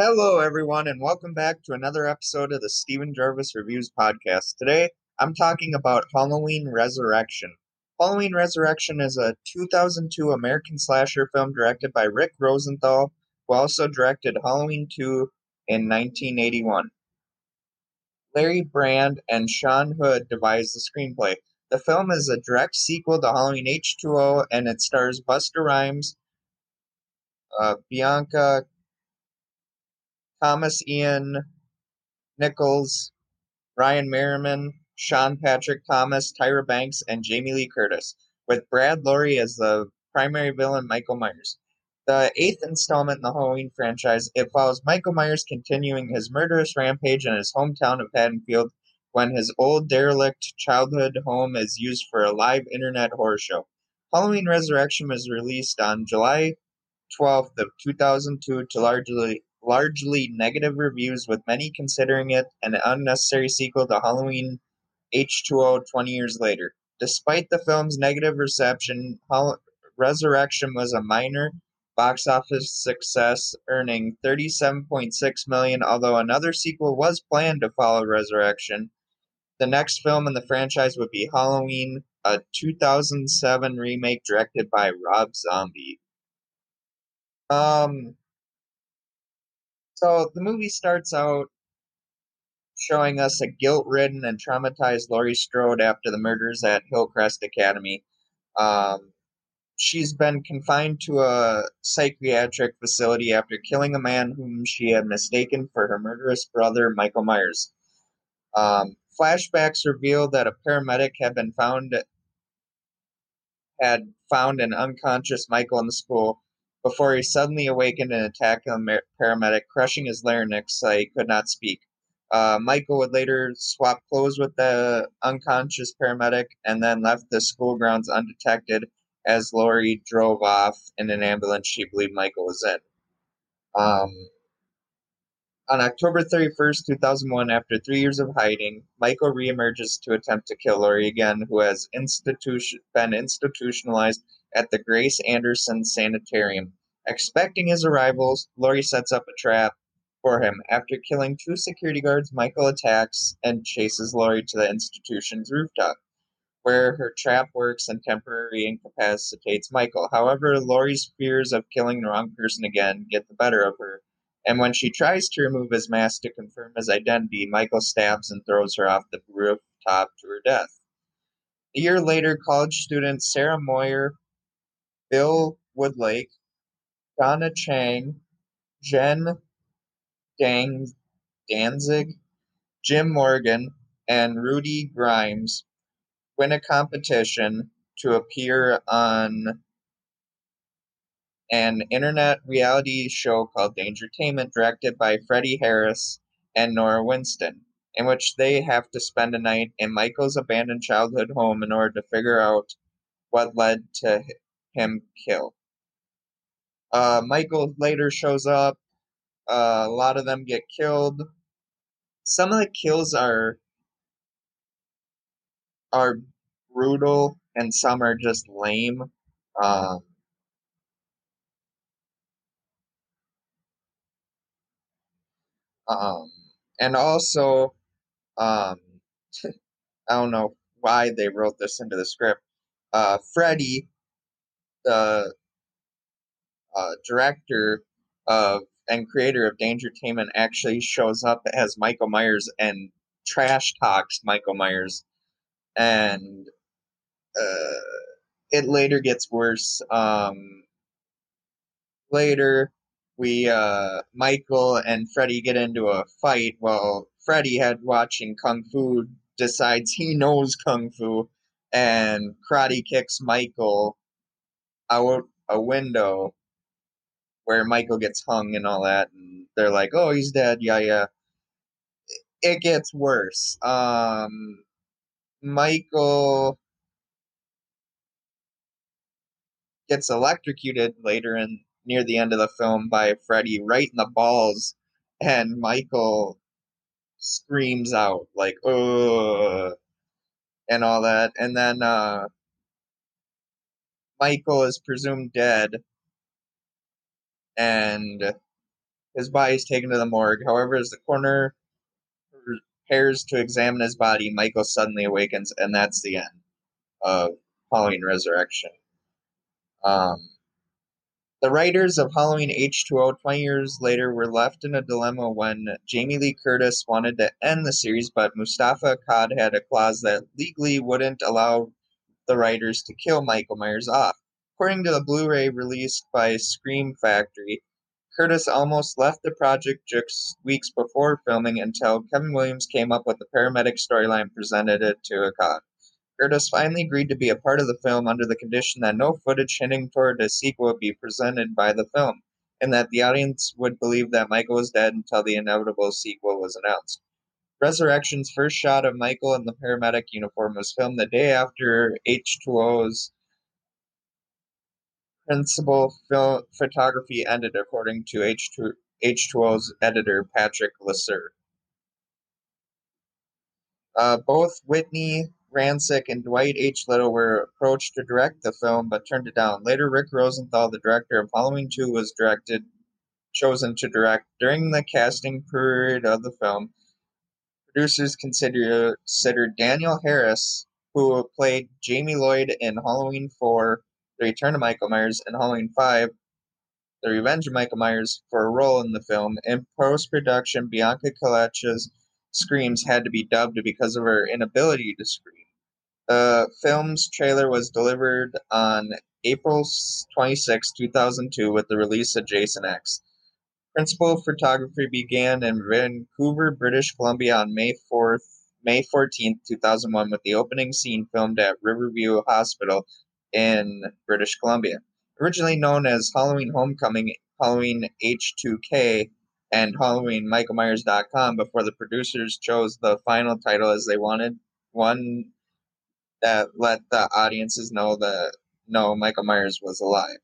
Hello, everyone, and welcome back to another episode of the Steven Gervais Reviews podcast. Today, I'm talking about Halloween Resurrection. Halloween Resurrection is a 2002 American slasher film directed by Rick Rosenthal, who also directed Halloween 2 in 1981. Larry Brand and Sean Hood devised the screenplay. The film is a direct sequel to Halloween H2O, and it stars Busta Rhymes, uh, Bianca Thomas Ian Nichols, Ryan Merriman, Sean Patrick Thomas, Tyra Banks, and Jamie Lee Curtis, with Brad Loree as the primary villain, Michael Myers. The eighth installment in the Halloween franchise, it follows Michael Myers continuing his murderous rampage in his hometown of Haddonfield when his old derelict childhood home is used for a live internet horror show. Halloween Resurrection was released on July 12th of 2002 to largely largely negative reviews, with many considering it an unnecessary sequel to Halloween H2O 20 years later. Despite the film's negative reception, Resurrection was a minor box office success, earning 37.6 million, although another sequel was planned to follow Resurrection. The next film in the franchise would be Halloween, a 2007 remake directed by Rob Zombie. Um, so the movie starts out showing us a guilt ridden and traumatized Laurie Strode after the murders at Hillcrest Academy. Um, she's been confined to a psychiatric facility after killing a man whom she had mistaken for her murderous brother, Michael Myers. Um, flashbacks reveal that a paramedic had been found had found an unconscious Michael in the school before he suddenly awakened and attacked a paramedic, crushing his larynx so he could not speak. Uh, Michael would later swap clothes with the unconscious paramedic and then left the school grounds undetected as Laurie drove off in an ambulance she believed Michael was in. Um, on October 31st, 2001, after three years of hiding, Michael reemerges to attempt to kill Laurie again, who has institution, been institutionalized at the Grace Anderson Sanitarium. Expecting his arrival, Laurie sets up a trap for him. After killing two security guards, Michael attacks and chases Laurie to the institution's rooftop, where her trap works and temporarily incapacitates Michael. However, Laurie's fears of killing the wrong person again get the better of her and when she tries to remove his mask to confirm his identity, Michael stabs and throws her off the rooftop to her death. A year later, college students Sarah Moyer, Bill Woodlake, Donna Chang, Jen Dang, Danzig, Jim Morgan, and Rudy Grimes win a competition to appear on an internet reality show called Dangertainment, directed by Freddie Harris and Nora Winston, in which they have to spend a night in Michael's abandoned childhood home in order to figure out what led to him kill. Uh, Michael later shows up. Uh, a lot of them get killed. Some of the kills are are brutal, and some are just lame. Um, Um, and also, um, I don't know why they wrote this into the script. Uh, Freddie, the uh, director of and creator of Dangertainment, actually shows up as Michael Myers and trash talks Michael Myers, and uh, it later gets worse. Um, later, we uh, Michael and Freddy get into a fight. Well, Freddy had watching kung fu decides he knows kung fu and karate kicks Michael out a window where Michael gets hung and all that and they're like, "Oh, he's dead." Yeah, yeah. It gets worse. Um Michael gets electrocuted later in near the end of the film by Freddy right in the balls, and Michael screams out like "ugh" and all that, and then uh, Michael is presumed dead, and His body is taken to the morgue. However, as the coroner prepares to examine his body, Michael suddenly awakens, and that's the end of Halloween Resurrection. Um, the writers of Halloween H2O 20 years later were left in a dilemma when Jamie Lee Curtis wanted to end the series, but Moustapha Akkad had a clause that legally wouldn't allow the writers to kill Michael Myers off. According to the Blu ray released by Scream Factory, Curtis almost left the project just weeks before filming until Kevin Williams came up with the paramedic storyline presented it to Akkad. Curtis finally agreed to be a part of the film under the condition that no footage hinting toward a sequel would be presented by the film, and that the audience would believe that Michael was dead until the inevitable sequel was announced. Resurrection's first shot of Michael in the paramedic uniform was filmed the day after H2O's principal film, photography ended, according to H2, H2O's editor Patrick Lussier. Uh, both Whitney Ransick and Dwight H. Little were approached to direct the film but turned it down. Later, Rick Rosenthal, the director of Halloween 2, was directed chosen to direct. During the casting period of the film, producers considered, considered Danielle Harris, who played Jamie Lloyd in Halloween 4, The Return of Michael Myers, and Halloween 5, The Revenge of Michael Myers, for a role in the film. In post production, Bianca Colaccia's screams had to be dubbed because of her inability to scream. The film's trailer was delivered on April 26, 2002, with the release of Jason X. Principal photography began in Vancouver, British Columbia on May 4th, May 14, 2001, with the opening scene filmed at Riverview Hospital in British Columbia. Originally known as Halloween Homecoming, Halloween H2K, and HalloweenMichaelMyers.com before the producers chose the final title as they wanted one that let the audiences know that no, Michael Myers was alive.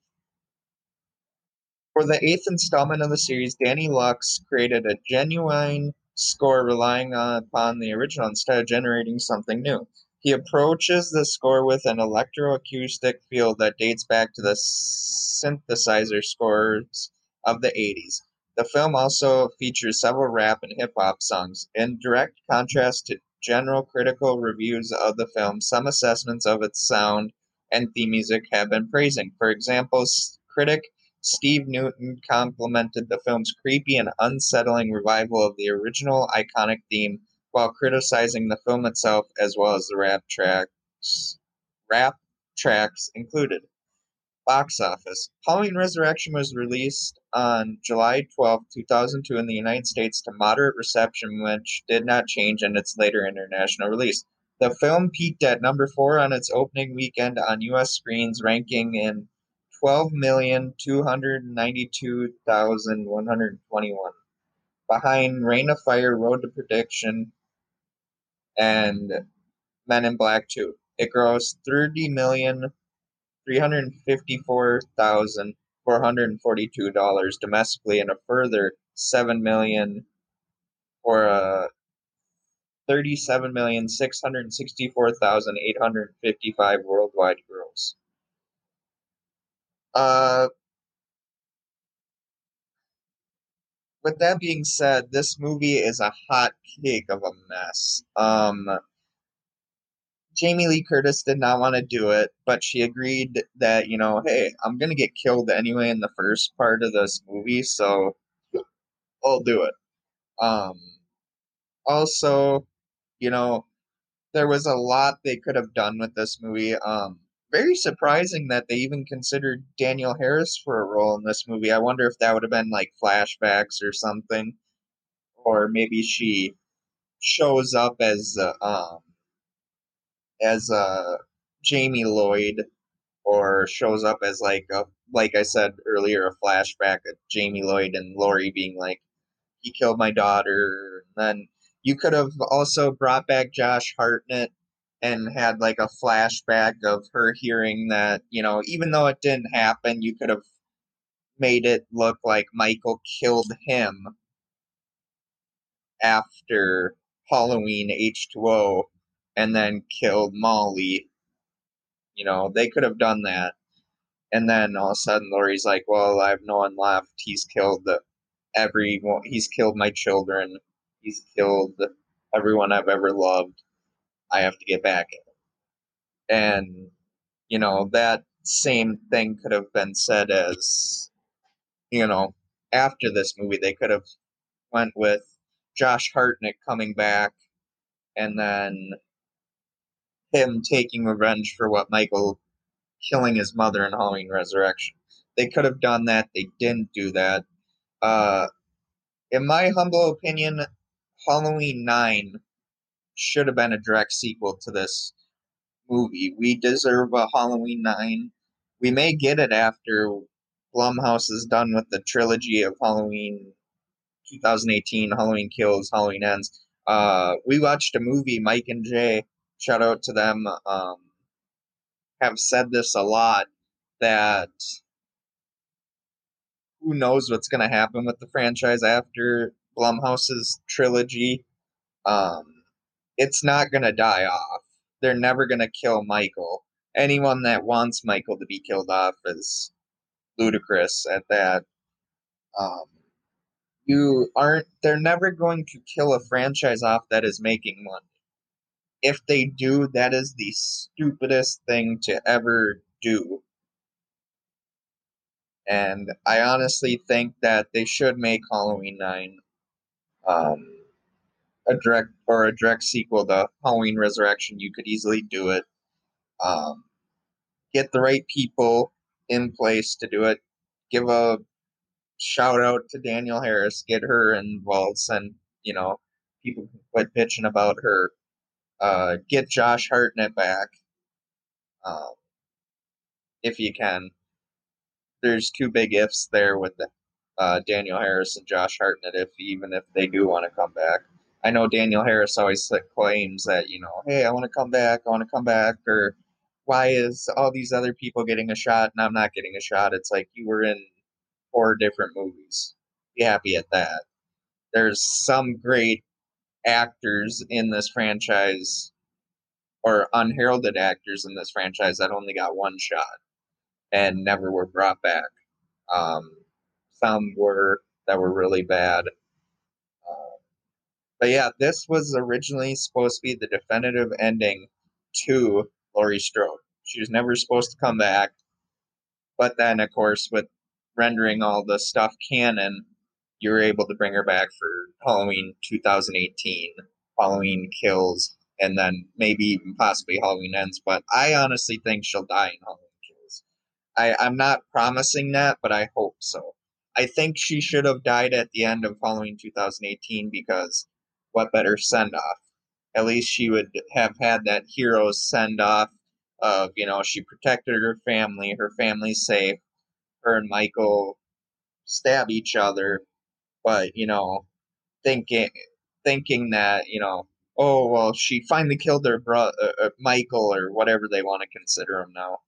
For the eighth installment of the series, Danny Lux created a genuine score relying upon the original instead of generating something new. He approaches the score with an electroacoustic feel that dates back to the synthesizer scores of the 80s. The film also features several rap and hip hop songs, in direct contrast to general critical reviews of the film. Some assessments of its sound and theme music have been praising. For example, critic Steve Newton complimented the film's creepy and unsettling revival of the original iconic theme while criticizing the film itself as well as the rap tracks rap tracks included. Box office. Halloween Resurrection was released on July 12, 2002 in the United States to moderate reception, which did not change in its later international release. The film peaked at number 4 on its opening weekend on U.S. screens, ranking in 12,292,121, behind Reign of Fire, Road to Perdition, and Men in Black 2. It grossed 30 million three hundred fifty-four thousand four hundred forty-two dollars domestically, and a further seven million for a thirty-seven million six hundred sixty-four thousand eight hundred fifty-five worldwide gross. Uh, with that being said, this movie is a hot cake of a mess. Um, Jamie Lee Curtis did not want to do it, but she agreed that, you know, hey, I'm going to get killed anyway in the first part of this movie, so I'll do it. Um, also, you know, there was a lot they could have done with this movie. Um, very surprising that they even considered Danielle Harris for a role in this movie. I wonder if that would have been like flashbacks or something, or maybe she shows up as uh, um, as uh, Jamie Lloyd or shows up as like a like I said earlier, a flashback of Jamie Lloyd and Laurie being like, he killed my daughter. And then you could have also brought back Josh Hartnett and had like a flashback of her hearing that, you know, even though it didn't happen, you could have made it look like Michael killed him after Halloween H2O and then killed Molly. You know, they could have done that. And then all of a sudden, Laurie's like, well, I have no one left. He's killed everyone. He's killed my children. He's killed everyone I've ever loved. I have to get back at him. And you know that same thing could have been said as you know after this movie they could have went with Josh Hartnett coming back and then him taking revenge for what Michael killing his mother in Halloween Resurrection. They could have done that. They didn't do that. Uh, in my humble opinion, Halloween 9 should have been a direct sequel to this movie. We deserve a Halloween 9. We may get it after Blumhouse is done with the trilogy of Halloween 2018, Halloween Kills, Halloween Ends. Uh, we watched a movie, Mike and Jay, shout out to them, um, have said this a lot that who knows what's going to happen with the franchise after Blumhouse's trilogy. Um, it's not going to die off. They're never going to kill Michael. Anyone that wants Michael to be killed off is ludicrous at that. Um, you aren't, they're never going to kill a franchise off that is making money. If they do, that is the stupidest thing to ever do. And I honestly think that they should make Halloween 9 um, a direct or a direct sequel to Halloween Resurrection. You could easily do it. Um, get the right people in place to do it. Give a shout out to Danielle Harris. Get her involved. Send you know people can quit bitching about her. Uh, get Josh Hartnett back, um, if you can. There's two big ifs there with the, uh, Danielle Harris and Josh Hartnett. If even if they do want to come back, I know Danielle Harris always claims that you know, hey, I want to come back, I want to come back, or why is all these other people getting a shot and I'm not getting a shot? It's like you were in four different movies. Be happy at that. There's some great actors in this franchise or unheralded actors in this franchise that only got one shot and never were brought back. Um, some were that were really bad. But yeah, this was originally supposed to be the definitive ending to Laurie Strode. She was never supposed to come back. But then, of course, with rendering all the stuff canon, you were able to bring her back for Halloween 2018, Halloween Kills, and then maybe even possibly Halloween Ends. But I honestly think she'll die in Halloween Kills. I, I'm not promising that, but I hope so. I think she should have died at the end of Halloween 2018 because what better send off? At least she would have had that hero send off of, you know, she protected her family, her family's safe, her and Michael stab each other, but, you know, thinking thinking that, you know, oh well, she finally killed her brother, uh, uh, Michael, or whatever they want to consider him now.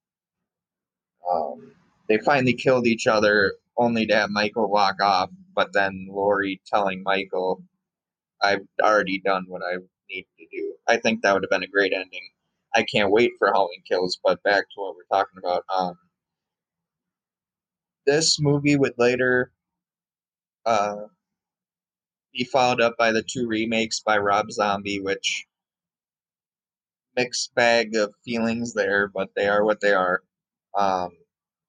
Um, they finally killed each other, only to have Michael walk off. But then Laurie telling Michael, "I've already done what I need to do." I think that would have been a great ending. I can't wait for Halloween Kills. But back to what we're talking about. Um, this movie would later uh, be followed up by the two remakes by Rob Zombie, which mixed bag of feelings there, but they are what they are. Um,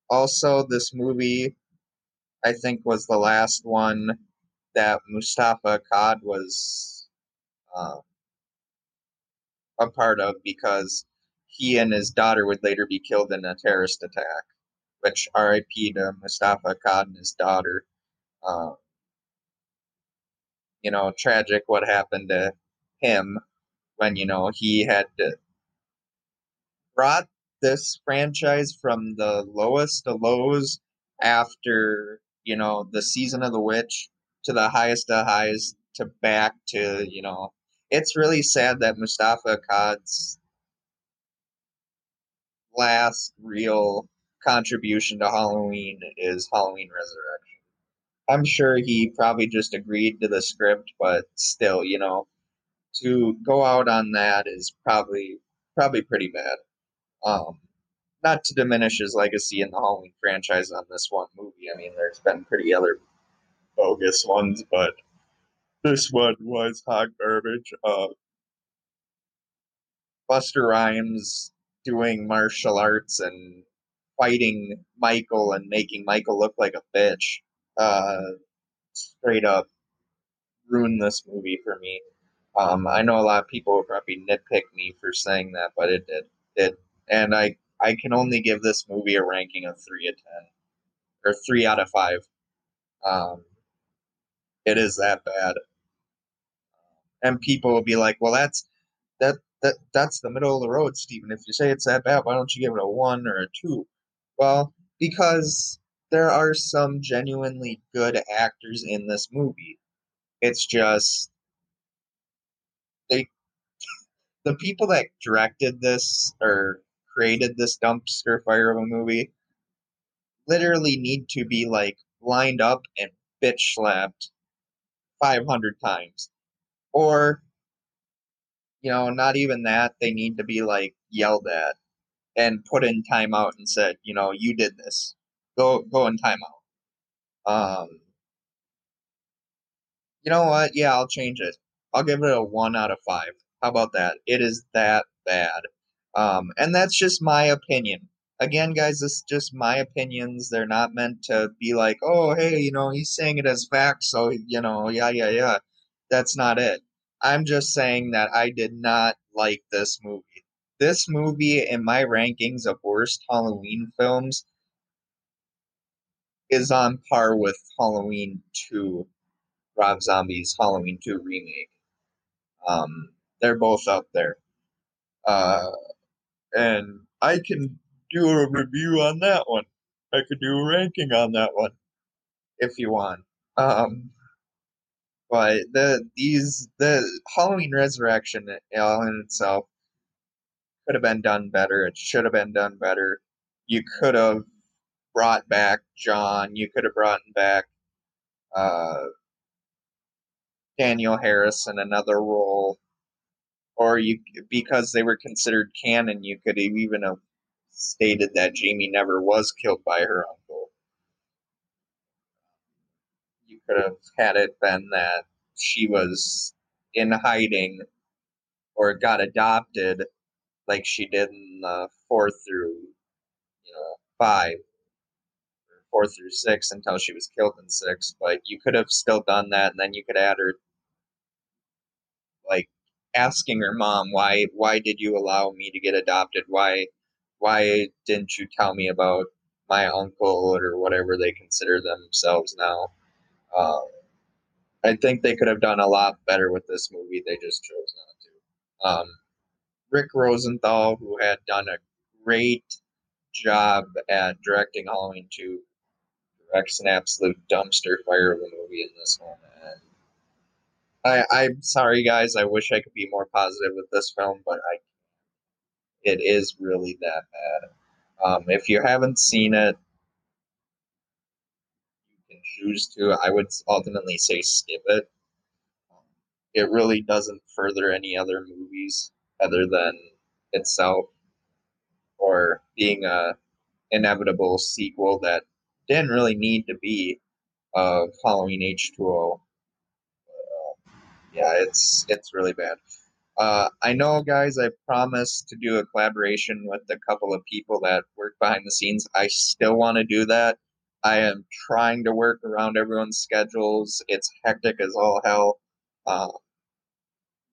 also, this movie, I think, was the last one that Moustapha Akkad was uh, a part of because he and his daughter would later be killed in a terrorist attack, which RIP to Moustapha Akkad and his daughter. Uh, you know, tragic what happened to him when, you know, he had to brought this franchise from the lowest of lows after, you know, the season of the witch to the highest of highs to back to, you know, it's really sad that Moustapha Akkad's last real contribution to Halloween is Halloween Resurrection. I'm sure he probably just agreed to the script, but still, you know, to go out on that is probably probably pretty bad. Um, not to diminish his legacy in the Halloween franchise on this one movie. I mean, there's been pretty other bogus ones, but this one was hot garbage. Uh, Busta Rhymes doing martial arts and fighting Michael and making Michael look like a bitch. Uh, straight up ruined this movie for me. Um, I know a lot of people will probably nitpick me for saying that, but it did. It and I I can only give this movie a ranking of three out of ten or three out of five. Um, it is that bad, and people will be like, "Well, that's that that that's the middle of the road, Steven. If you say it's that bad, why don't you give it a one or a two? Well, because there are some genuinely good actors in this movie. It's just they the people that directed this or created this dumpster fire of a movie literally need to be like lined up and bitch slapped 500 times. Or you know not even that they need to be like yelled at and put in timeout and said you know you did this. Go go in timeout. Um you know what? Yeah i'll change it. I'll give it a one out of five. How about that? It is that bad. Um and that's just my opinion again guys this is just my opinions. They're not meant to be like oh hey you know he's saying it as facts so you know yeah yeah yeah. That's not it. I'm just saying that i did not like this movie. This movie in my rankings of worst halloween films is on par with halloween 2 rob zombie's halloween 2 remake. Um they're both up there. Uh and i can do a review on that one. I could do a ranking on that one if you want. Um, but the these the Halloween Resurrection all in itself could have been done better. It should have been done better. You could have brought back John. You could have brought back uh, Danielle Harris in another role, or you because they were considered canon, you could have even have stated that Jamie never was killed by her uncle. You could have had it been that she was in hiding or got adopted like she did in the four through you know five four through six until she was killed in six but you could have still done that and then you could add her like asking her mom why why did you allow me to get adopted why why didn't you tell me about my uncle or whatever they consider themselves now? Um, I think they could have done a lot better with this movie. They just chose not to. Um, Rick Rosenthal, who had done a great job at directing Halloween 2, directs an absolute dumpster fire of a movie in this one. And I, I'm sorry, guys. I wish I could be more positive with this film, but I it is really that bad. Um, if you haven't seen it, you can choose to. I would ultimately say skip it. It really doesn't further any other movies other than itself or being a inevitable sequel that didn't really need to be of Halloween H2O. But, uh, yeah, it's it's really bad. Uh, I know, guys, I promised to do a collaboration with a couple of people that work behind the scenes. I still want to do that. I am trying to work around everyone's schedules. It's hectic as all hell. Uh,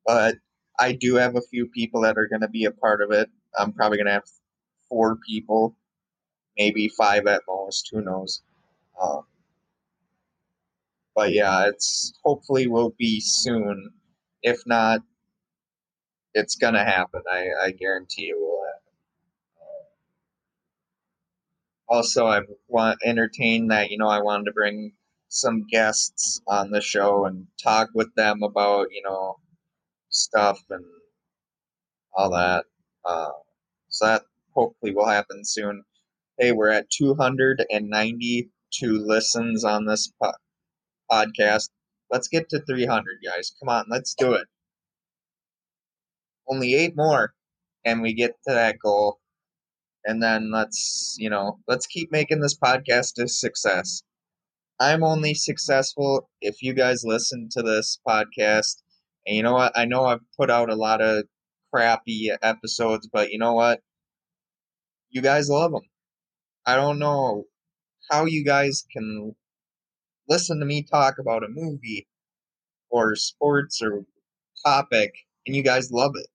but I do have a few people that are going to be a part of it. I'm probably going to have four people, maybe five at most. Who knows? Um, but yeah, it's hopefully will be soon. If not, it's gonna happen. I, I guarantee it will happen. also, I want entertain that you know I wanted to bring some guests on the show and talk with them about you know stuff and all that. Uh, so that hopefully will happen soon. Hey, we're at 292 listens on this po- podcast. Let's get to 300, guys. Come on, let's do it only eight more and we get to that goal and then let's you know let's keep making this podcast a success I'm only successful if you guys listen to this podcast. And you know what? I know I've put out a lot of crappy episodes, but you know what? You guys love them. I don't know how you guys can listen to me talk about a movie or sports or topic and you guys love it.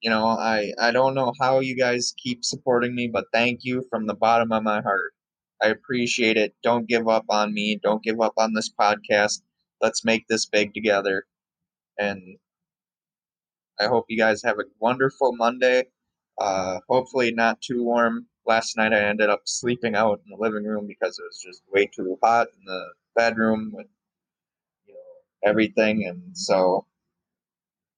You know, I I don't know how you guys keep supporting me, but thank you from the bottom of my heart. I appreciate it. Don't give up on me. Don't give up on this podcast. Let's make this big together. And I hope you guys have a wonderful Monday. Uh, hopefully, not too warm. Last night, I ended up sleeping out in the living room because it was just way too hot in the bedroom with you know everything. And so,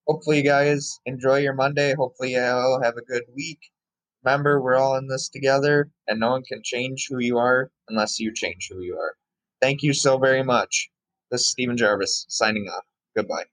hopefully, you guys enjoy your Monday. Hopefully, you all have a good week. Remember, we're all in this together, and no one can change who you are unless you change who you are. Thank you so very much. This is Steven Gervais signing off. Goodbye.